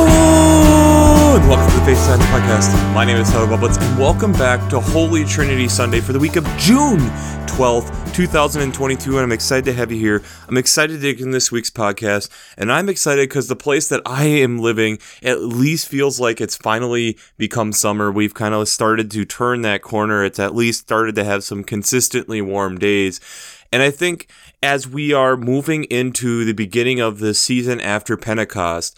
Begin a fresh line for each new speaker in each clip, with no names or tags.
Hello and welcome to the Faith Science Podcast. My name is Tyler Bublitz and welcome back to Holy Trinity Sunday for the week of June 12th, 2022. And I'm excited to have you here. I'm excited to begin this week's podcast. And I'm excited because the place that I am living at least feels like it's finally become summer. We've kind of started to turn that corner. It's at least started to have some consistently warm days. And I think as we are moving into the beginning of the season after Pentecost,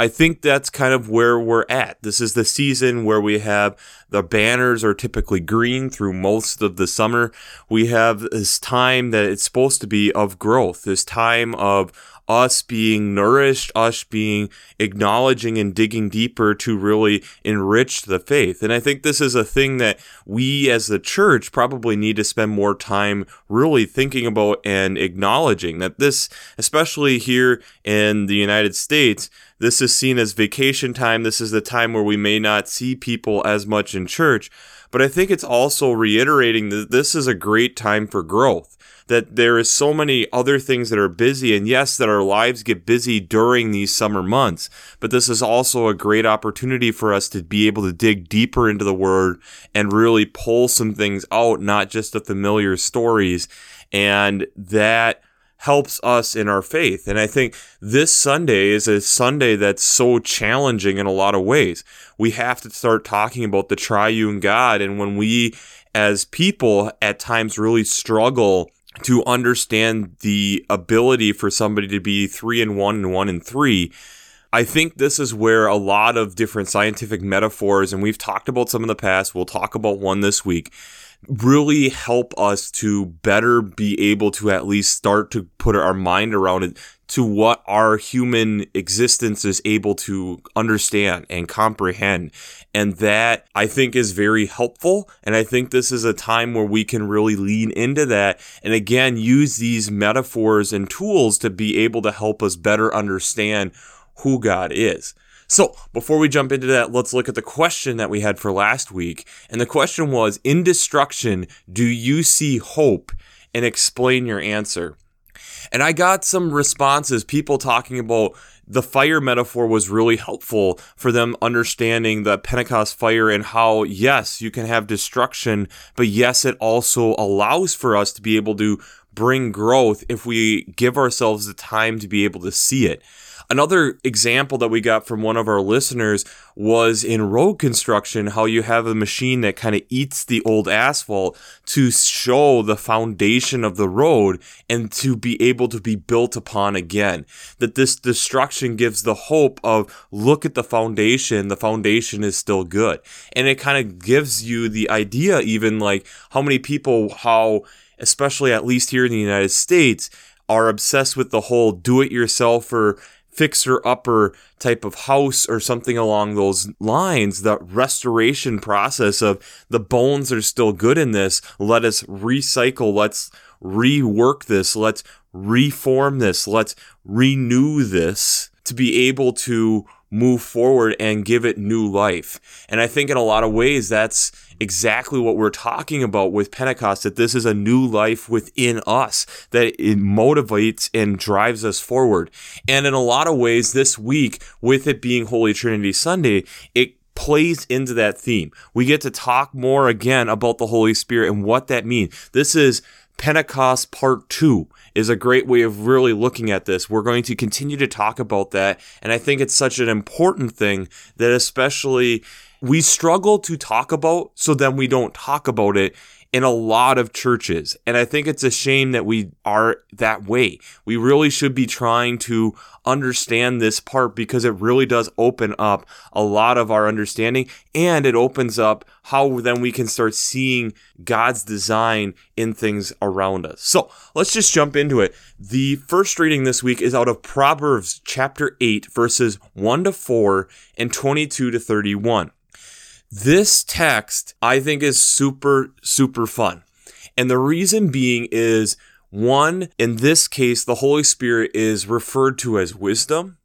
I think that's kind of where we're at. This is the season where we have the banners are typically green through most of the summer. We have this time that it's supposed to be of growth, this time of us being nourished, us being acknowledging and digging deeper to really enrich the faith. And I think this is a thing that we as the church probably need to spend more time really thinking about and acknowledging that this, especially here in the United States, this is seen as vacation time. This is the time where we may not see people as much in church. But I think it's also reiterating that this is a great time for growth that there is so many other things that are busy and yes that our lives get busy during these summer months but this is also a great opportunity for us to be able to dig deeper into the word and really pull some things out not just the familiar stories and that helps us in our faith. And I think this Sunday is a Sunday that's so challenging in a lot of ways. We have to start talking about the triune God. And when we, as people, at times really struggle to understand the ability for somebody to be three and one and one and three. I think this is where a lot of different scientific metaphors, and we've talked about some in the past, we'll talk about one this week, really help us to better be able to at least start to put our mind around it to what our human existence is able to understand and comprehend. And that I think is very helpful. And I think this is a time where we can really lean into that and again use these metaphors and tools to be able to help us better understand who God is. So, before we jump into that, let's look at the question that we had for last week. And the question was In destruction, do you see hope? And explain your answer. And I got some responses, people talking about the fire metaphor was really helpful for them understanding the Pentecost fire and how, yes, you can have destruction, but yes, it also allows for us to be able to bring growth if we give ourselves the time to be able to see it. Another example that we got from one of our listeners was in road construction, how you have a machine that kind of eats the old asphalt to show the foundation of the road and to be able to be built upon again. That this destruction gives the hope of look at the foundation, the foundation is still good. And it kind of gives you the idea, even like how many people, how, especially at least here in the United States, are obsessed with the whole do it yourself or fixer upper type of house or something along those lines, the restoration process of the bones are still good in this. Let us recycle. Let's rework this. Let's reform this. Let's renew this to be able to move forward and give it new life. And I think in a lot of ways, that's exactly what we're talking about with Pentecost that this is a new life within us, that it motivates and drives us forward. And in a lot of ways, this week, with it being Holy Trinity Sunday, it plays into that theme. We get to talk more again about the Holy Spirit and what that means. This is Pentecost Part 2 is a great way of really looking at this. We're going to continue to talk about that. And I think it's such an important thing that, especially, we struggle to talk about, so then we don't talk about it in a lot of churches. And I think it's a shame that we are that way. We really should be trying to understand this part because it really does open up a lot of our understanding and it opens up how then we can start seeing God's design in things around us. So let's just jump into it. The first reading this week is out of Proverbs chapter 8, verses 1 to 4 and 22 to 31. This text I think is super, super fun. And the reason being is one, in this case, the Holy Spirit is referred to as wisdom.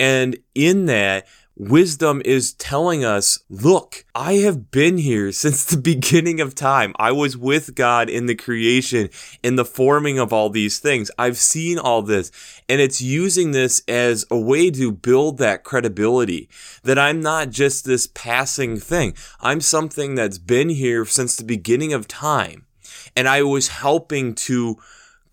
And in that, wisdom is telling us, look, I have been here since the beginning of time. I was with God in the creation, in the forming of all these things. I've seen all this. And it's using this as a way to build that credibility that I'm not just this passing thing. I'm something that's been here since the beginning of time. And I was helping to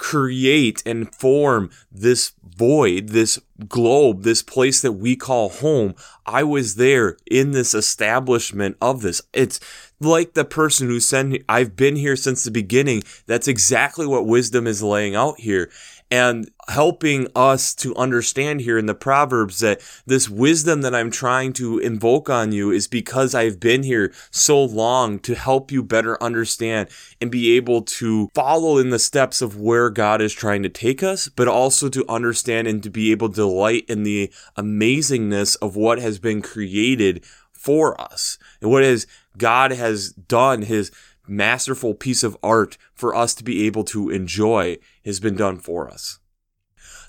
create and form this void, this globe, this place that we call home. I was there in this establishment of this. It's like the person who said, I've been here since the beginning. That's exactly what wisdom is laying out here and helping us to understand here in the Proverbs that this wisdom that I'm trying to invoke on you is because I've been here so long to help you better understand and be able to follow in the steps of where God is trying to take us, but also to understand and to be able to delight in the amazingness of what has been created for us and what is God has done his masterful piece of art for us to be able to enjoy has been done for us.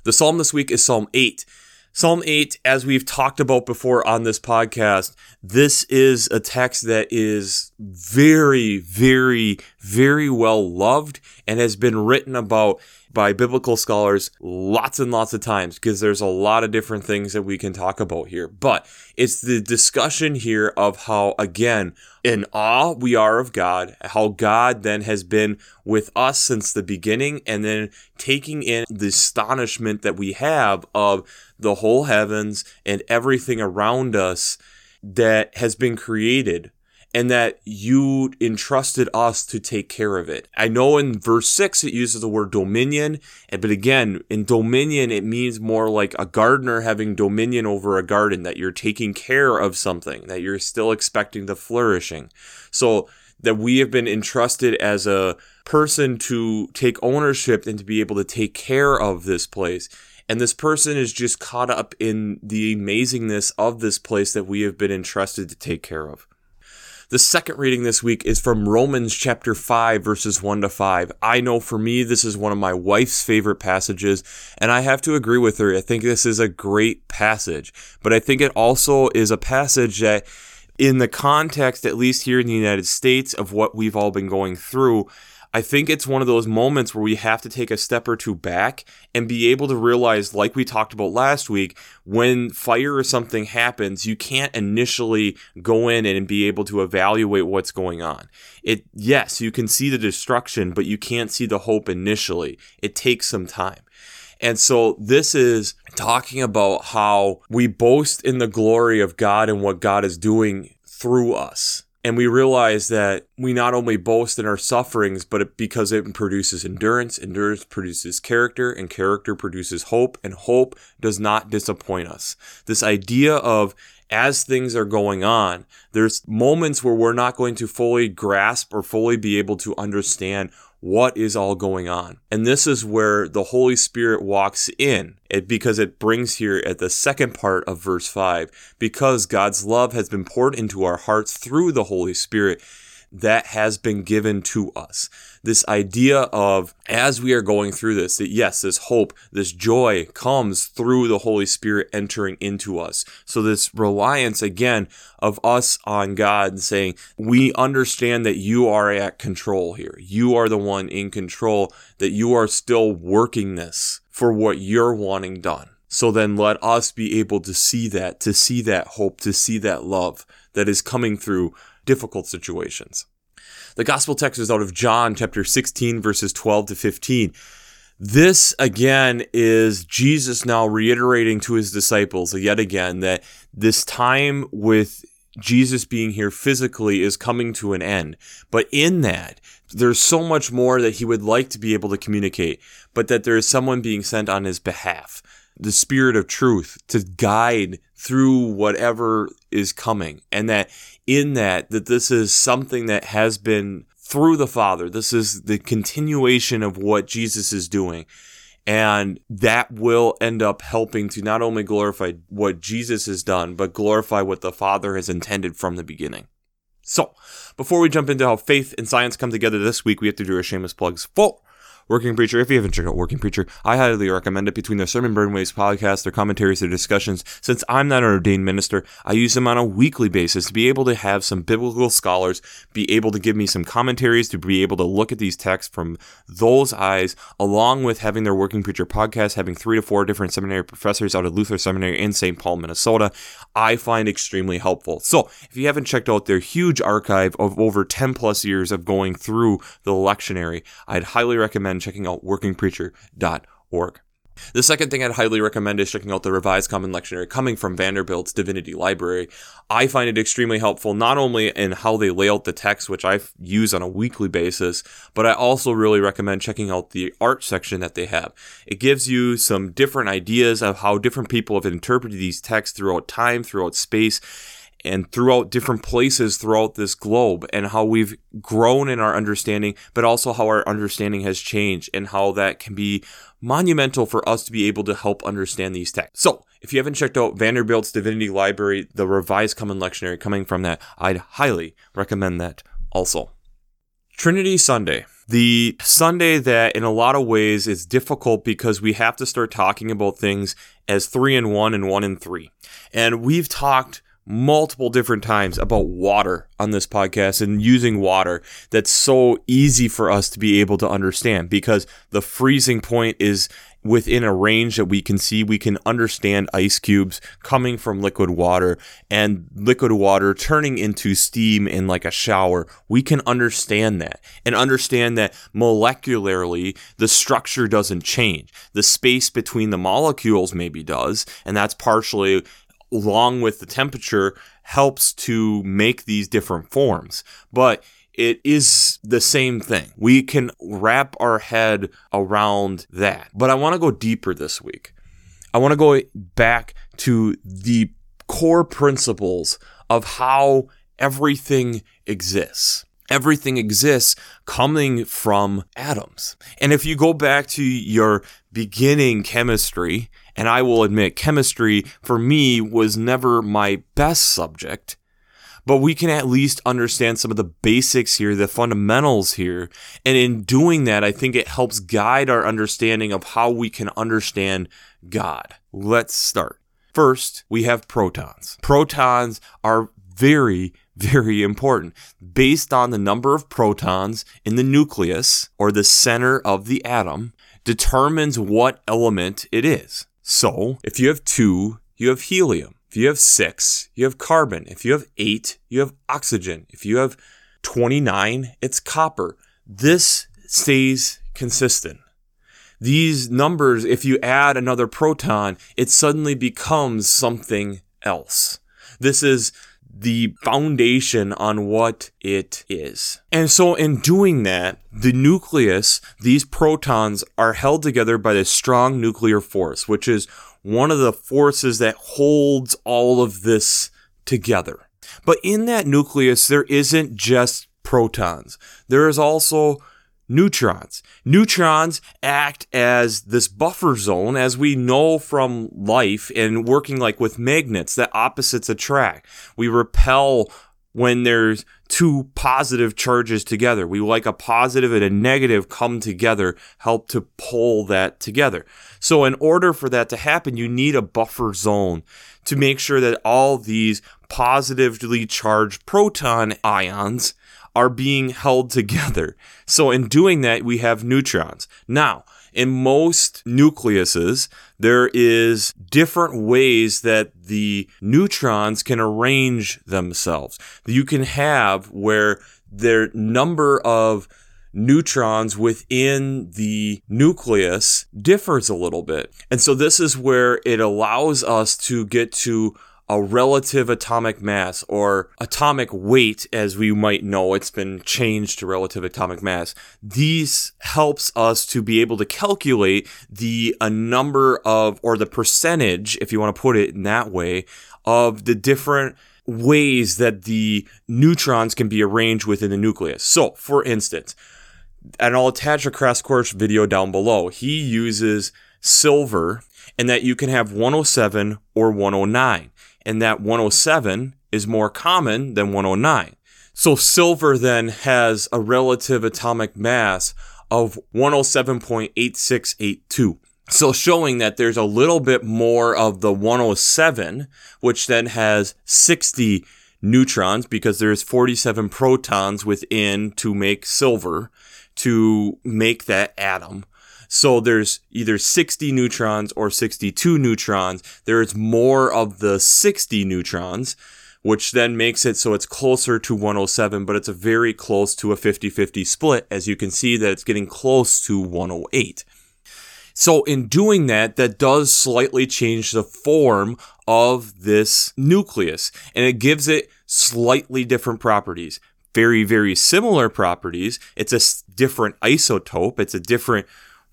The psalm this week is Psalm 8. Psalm 8, as we've talked about before on this podcast, this is a text that is very, very, very well loved and has been written about by biblical scholars lots and lots of times because there's a lot of different things that we can talk about here. But it's the discussion here of how, again, in awe we are of God, how God then has been with us since the beginning, and then taking in the astonishment that we have of the whole heavens and everything around us that has been created and that you entrusted us to take care of it. I know in verse 6 it uses the word dominion, but again, in dominion it means more like a gardener having dominion over a garden, that you're taking care of something, that you're still expecting the flourishing. So that we have been entrusted as a person to take ownership and to be able to take care of this place. And this person is just caught up in the amazingness of this place that we have been entrusted to take care of. The second reading this week is from Romans chapter 5, verses 1 to 5. I know for me, this is one of my wife's favorite passages, and I have to agree with her. I think this is a great passage, but I think it also is a passage that, in the context, at least here in the United States, of what we've all been going through, I think it's one of those moments where we have to take a step or two back and be able to realize, like we talked about last week, when fire or something happens, you can't initially go in and be able to evaluate what's going on. It, yes, you can see the destruction, but you can't see the hope initially. It takes some time. And so this is talking about how we boast in the glory of God and what God is doing through us and we realize that we not only boast in our sufferings, but it, because it produces endurance, endurance produces character, and character produces hope, and hope does not disappoint us. This idea of as things are going on, there's moments where we're not going to fully grasp or fully be able to understand what is all going on. And this is where the Holy Spirit walks in it, because it brings here at the second part of verse 5 because God's love has been poured into our hearts through the Holy Spirit that has been given to us. This idea of as we are going through this, that yes, this hope, this joy comes through the Holy Spirit entering into us. So this reliance again of us on God and saying, we understand that you are at control here. You are the one in control, that you are still working this for what you're wanting done. So then let us be able to see that, to see that hope, to see that love that is coming through difficult situations. The gospel text is out of John chapter 16, verses 12 to 15. This again is Jesus now reiterating to his disciples yet again that this time with Jesus being here physically is coming to an end. But in that, there's so much more that he would like to be able to communicate, but that there is someone being sent on his behalf the spirit of truth to guide through whatever is coming. And that in that that this is something that has been through the father. This is the continuation of what jesus is doing. And that will end up helping to not only glorify what jesus has done but glorify what the father has intended from the beginning. So before we jump into how faith and science come together this week we have to do our shameless plugs. For Working Preacher. If you haven't checked out Working Preacher, I highly recommend it. Between their Sermon Brainwaves podcast, their commentaries, their discussions, since I'm not an ordained minister, I use them on a weekly basis to be able to have some biblical scholars be able to give me some commentaries, to be able to look at these texts from those eyes, along with having their Working Preacher podcast, having three to four different seminary professors out of Luther Seminary in St. Paul, Minnesota, I find extremely helpful. So if you haven't checked out their huge archive of over 10 plus years of going through the lectionary, I'd highly recommend checking out workingpreacher.org. The second thing I'd highly recommend is checking out the Revised Common Lectionary coming from Vanderbilt's Divinity Library. I find it extremely helpful not only in how they lay out the text, which I use on a weekly basis, but I also really recommend checking out the art section that they have. It gives you some different ideas of how different people have interpreted these texts throughout time, throughout space, and throughout different places throughout this globe and how we've grown in our understanding, but also how our understanding has changed and how that can be monumental for us to be able to help understand these texts. So, if you haven't checked out Vanderbilt's Divinity Library, the Revised Common Lectionary coming from that, I'd highly recommend that also. Trinity Sunday. The Sunday that, in a lot of ways, is difficult because we have to start talking about things as three and one and one and three. And we've talked multiple different times about water on this podcast and using water that's so easy for us to be able to understand because the freezing point is within a range that we can see. We can understand ice cubes coming from liquid water and liquid water turning into steam in like a shower. We can understand that and understand that molecularly the structure doesn't change. The space between the molecules maybe does and that's partially along with the temperature helps to make these different forms. But it is the same thing. We can wrap our head around that. But I want to go deeper this week. I want to go back to the core principles of how everything exists. Everything exists coming from atoms. And if you go back to your beginning chemistry, and I will admit, chemistry for me was never my best subject. But we can at least understand some of the basics here, the fundamentals here. And in doing that, I think it helps guide our understanding of how we can understand God. Let's start. First, we have protons. Protons are very, very important. Based on the number of protons in the nucleus or the center of the atom, determines what element it is. So if you have two, you have helium. If you have six, you have carbon. If you have eight, you have oxygen. If you have 29, it's copper. This stays consistent. These numbers, if you add another proton, it suddenly becomes something else. This is the foundation on what it is. And so, in doing that, the nucleus, these protons are held together by this strong nuclear force, which is one of the forces that holds all of this together. But in that nucleus, there isn't just protons. There is also neutrons. Neutrons act as this buffer zone, as we know from life and working like with magnets that opposites attract. We repel when there's two positive charges together. We like a positive and a negative come together, help to pull that together. So in order for that to happen, you need a buffer zone to make sure that all these positively charged proton ions are being held together. So in doing that, we have neutrons. Now, in most nucleuses, there is different ways that the neutrons can arrange themselves. You can have where their number of neutrons within the nucleus differs a little bit. And so this is where it allows us to get to a relative atomic mass or atomic weight as we might know it's been changed to relative atomic mass. These helps us to be able to calculate the a number of or the percentage if you want to put it in that way of the different ways that the neutrons can be arranged within the nucleus. So for instance and I'll attach a crash course video down below he uses silver and that you can have 107 or 109 and that 107 is more common than 109. So silver then has a relative atomic mass of 107.8682. So showing that there's a little bit more of the 107, which then has 60 neutrons because there's 47 protons within to make silver to make that atom. So there's either 60 neutrons or 62 neutrons. There's more of the 60 neutrons, which then makes it so it's closer to 107, but it's a very close to a 50-50 split. As you can see that it's getting close to 108. So in doing that, that does slightly change the form of this nucleus and it gives it slightly different properties. Very, very similar properties. It's a different isotope. It's a different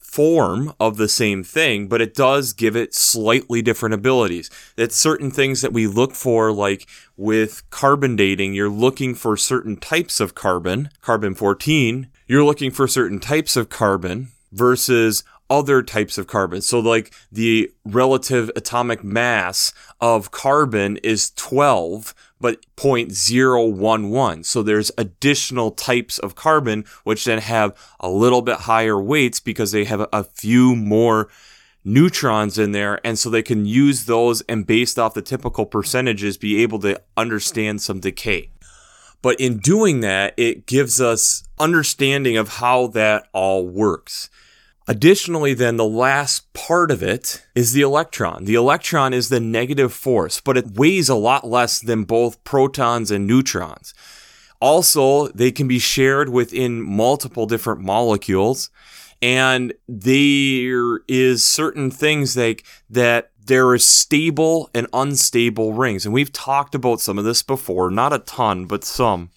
form of the same thing, but it does give it slightly different abilities. It's certain things that we look for, like with carbon dating, you're looking for certain types of carbon, carbon 14, you're looking for certain types of carbon versus other types of carbon. So, like the relative atomic mass of carbon is 12, but 0.011. So, there's additional types of carbon which then have a little bit higher weights because they have a few more neutrons in there. And so they can use those and, based off the typical percentages, be able to understand some decay. But in doing that, it gives us understanding of how that all works. Additionally, then the last part of it is the electron. The electron is the negative force, but it weighs a lot less than both protons and neutrons. Also, they can be shared within multiple different molecules. And there is certain things like that there is stable and unstable rings. And we've talked about some of this before, not a ton, but some,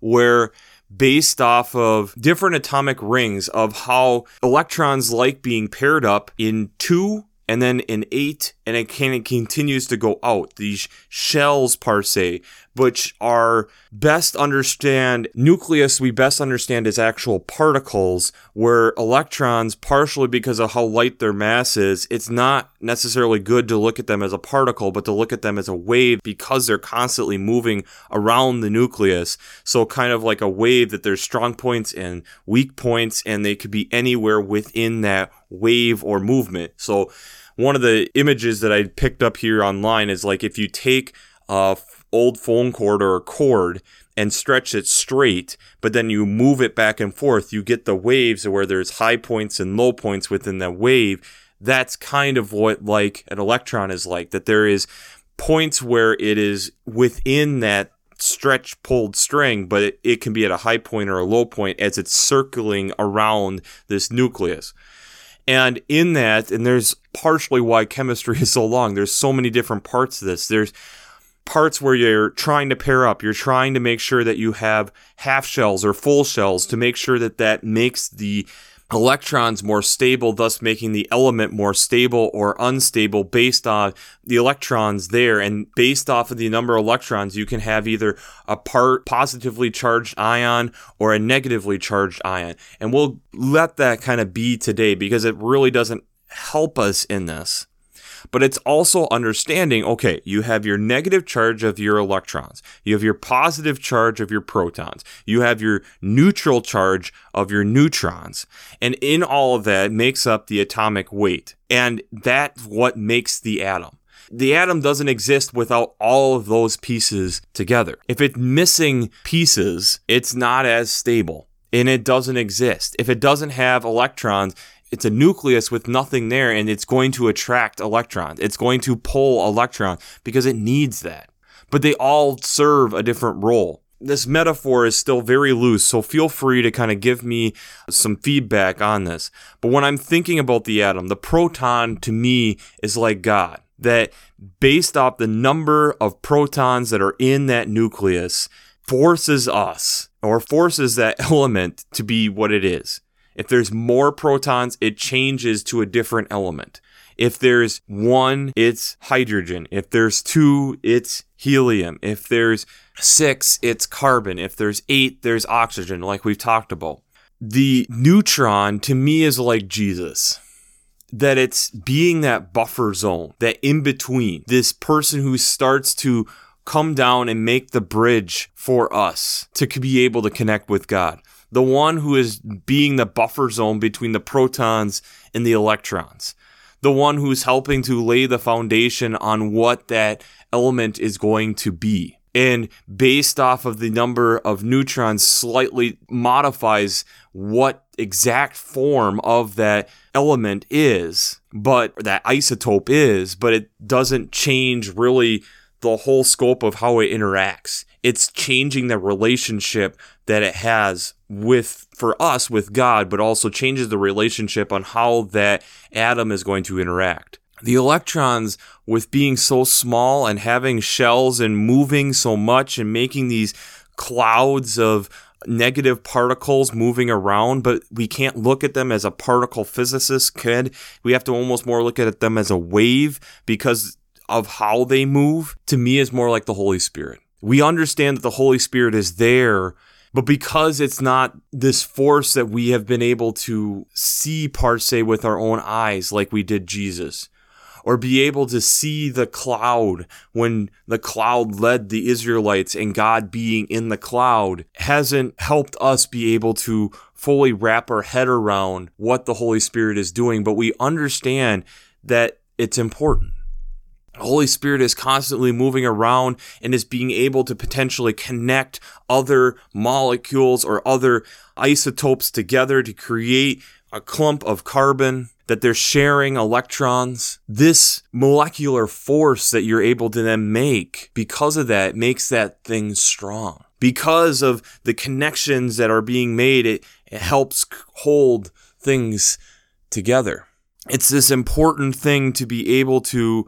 where based off of different atomic rings of how electrons like being paired up in two and then in eight, and it can, it continues to go out. These shells, per se, which are best understand nucleus we best understand as actual particles where electrons partially because of how light their mass is it's not necessarily good to look at them as a particle but to look at them as a wave because they're constantly moving around the nucleus. So kind of like a wave that there's strong points and weak points and they could be anywhere within that wave or movement. So one of the images that I picked up here online is like if you take a old phone cord or a cord and stretch it straight, but then you move it back and forth, you get the waves where there's high points and low points within that wave. That's kind of what like an electron is like, that there is points where it is within that stretch pulled string, but it, it can be at a high point or a low point as it's circling around this nucleus. And in that, and there's partially why chemistry is so long, there's so many different parts to this. There's parts where you're trying to pair up. You're trying to make sure that you have half shells or full shells to make sure that that makes the electrons more stable thus making the element more stable or unstable based on the electrons there. And based off of the number of electrons you can have either a part positively charged ion or a negatively charged ion. And we'll let that kind of be today because it really doesn't help us in this but it's also understanding okay, you have your negative charge of your electrons, you have your positive charge of your protons, you have your neutral charge of your neutrons. And in all of that makes up the atomic weight. And that's what makes the atom. The atom doesn't exist without all of those pieces together. If it's missing pieces, it's not as stable and it doesn't exist. If it doesn't have electrons, it's a nucleus with nothing there and it's going to attract electrons. It's going to pull electrons because it needs that. But they all serve a different role. This metaphor is still very loose, so feel free to kind of give me some feedback on this. But when I'm thinking about the atom, the proton to me is like God. That based off the number of protons that are in that nucleus, forces us or forces that element to be what it is. If there's more protons, it changes to a different element. If there's one, it's hydrogen. If there's two, it's helium. If there's six, it's carbon. If there's eight, there's oxygen, like we've talked about. The neutron to me is like Jesus. That it's being that buffer zone, that in between, this person who starts to come down and make the bridge for us to be able to connect with God the one who is being the buffer zone between the protons and the electrons, the one who's helping to lay the foundation on what that element is going to be. And based off of the number of neutrons, slightly modifies what exact form of that element is, but that isotope is, but it doesn't change really the whole scope of how it interacts. It's changing the relationship that it has with, for us, with God, but also changes the relationship on how that atom is going to interact. The electrons, with being so small and having shells and moving so much and making these clouds of negative particles moving around, but we can't look at them as a particle physicist could. We have to almost more look at them as a wave because of how they move. To me, is more like the Holy Spirit. We understand that the Holy Spirit is there, but because it's not this force that we have been able to see per se with our own eyes, like we did Jesus, or be able to see the cloud when the cloud led the Israelites and God being in the cloud hasn't helped us be able to fully wrap our head around what the Holy Spirit is doing, but we understand that it's important. Holy Spirit is constantly moving around and is being able to potentially connect other molecules or other isotopes together to create a clump of carbon that they're sharing electrons. This molecular force that you're able to then make because of that makes that thing strong. Because of the connections that are being made, it, it helps hold things together. It's this important thing to be able to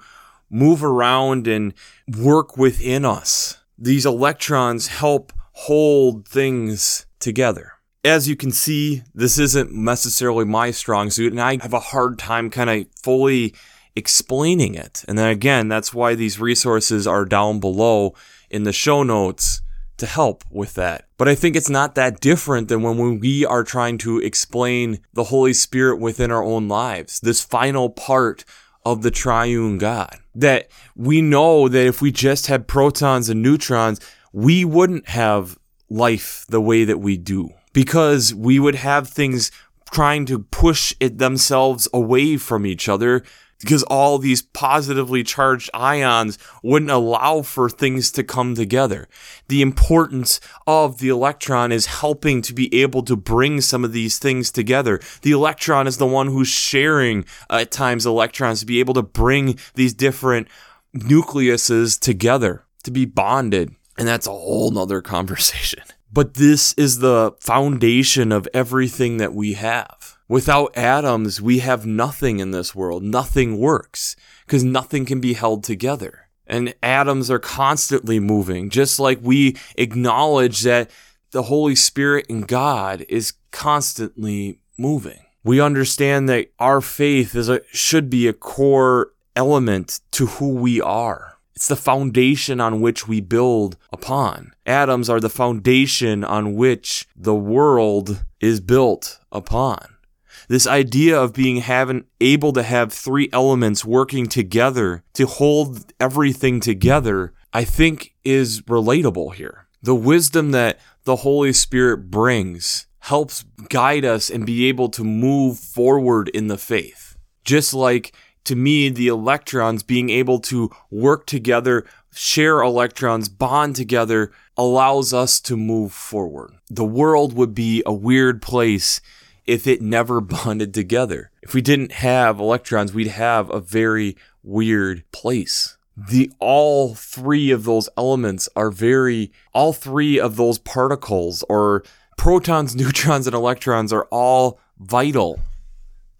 move around and work within us. These electrons help hold things together as you can see, this isn't necessarily my strong suit, and I have a hard time kind of fully explaining it. And then again, that's why these resources are down below in the show notes to help with that. But I think it's not that different than when we are trying to explain the Holy Spirit within our own lives, this final part of the triune God. That we know that if we just had protons and neutrons, we wouldn't have life the way that we do because we would have things trying to push it themselves away from each other because all these positively charged ions wouldn't allow for things to come together. The importance of the electron is helping to be able to bring some of these things together. The electron is the one who's sharing uh, at times electrons to be able to bring these different nucleuses together to be bonded. And that's a whole nother conversation. But this is the foundation of everything that we have. Without atoms, we have nothing in this world. Nothing works because nothing can be held together. And atoms are constantly moving, just like we acknowledge that the Holy Spirit and God is constantly moving. We understand that our faith is a, should be a core element to who we are. It's the foundation on which we build upon. Atoms are the foundation on which the world is built upon. This idea of being having able to have three elements working together to hold everything together, I think is relatable here. The wisdom that the Holy Spirit brings helps guide us and be able to move forward in the faith. Just like to me, the electrons being able to work together, share electrons, bond together, allows us to move forward. The world would be a weird place if it never bonded together. If we didn't have electrons, we'd have a very weird place. The all three of those elements are very, all three of those particles or protons, neutrons, and electrons are all vital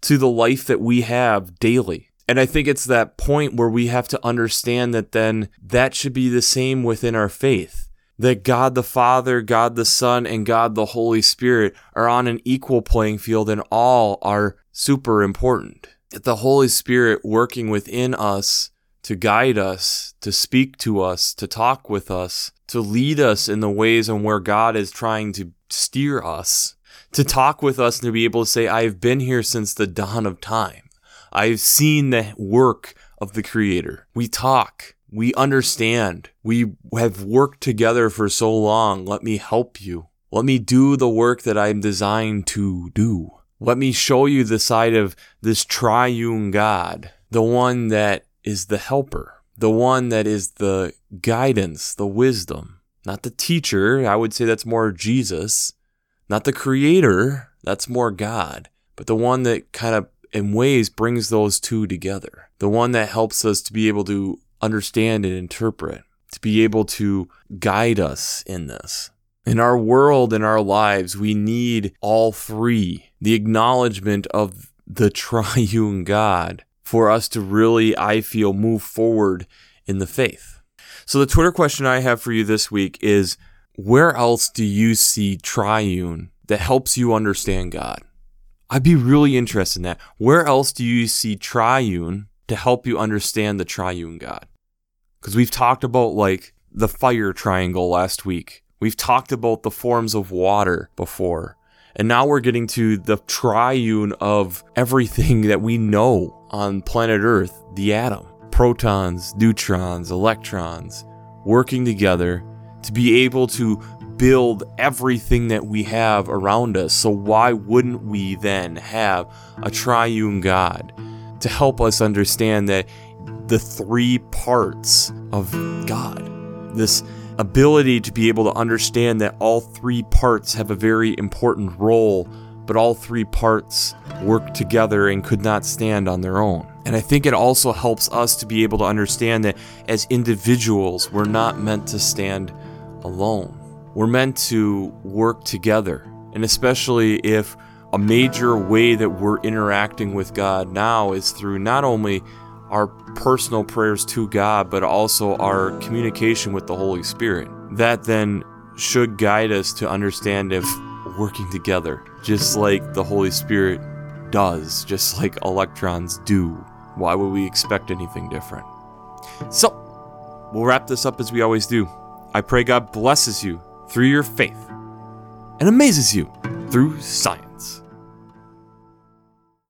to the life that we have daily. And I think it's that point where we have to understand that then that should be the same within our faith. That God the Father, God the Son, and God the Holy Spirit are on an equal playing field and all are super important. That the Holy Spirit working within us to guide us, to speak to us, to talk with us, to lead us in the ways and where God is trying to steer us, to talk with us and to be able to say, I've been here since the dawn of time. I've seen the work of the Creator. We talk. We understand. We have worked together for so long. Let me help you. Let me do the work that I'm designed to do. Let me show you the side of this triune God, the one that is the helper, the one that is the guidance, the wisdom, not the teacher. I would say that's more Jesus, not the creator. That's more God, but the one that kind of in ways brings those two together. The one that helps us to be able to understand and interpret, to be able to guide us in this. In our world, in our lives, we need all three the acknowledgement of the triune God for us to really, I feel, move forward in the faith. So, the Twitter question I have for you this week is where else do you see triune that helps you understand God? I'd be really interested in that. Where else do you see triune to help you understand the triune God? Because we've talked about like the fire triangle last week We've talked about the forms of water before. And now we're getting to the triune of everything that we know on planet Earth the atom. Protons, neutrons, electrons working together to be able to build everything that we have around us. So, why wouldn't we then have a triune God to help us understand that the three parts of God, this ability to be able to understand that all three parts have a very important role, but all three parts work together and could not stand on their own. And I think it also helps us to be able to understand that as individuals, we're not meant to stand alone. We're meant to work together. And especially if a major way that we're interacting with God now is through not only our personal prayers to God, but also our communication with the Holy Spirit. That then should guide us to understand if working together, just like the Holy Spirit does, just like electrons do. Why would we expect anything different? So, we'll wrap this up as we always do. I pray God blesses you through your faith and amazes you through science.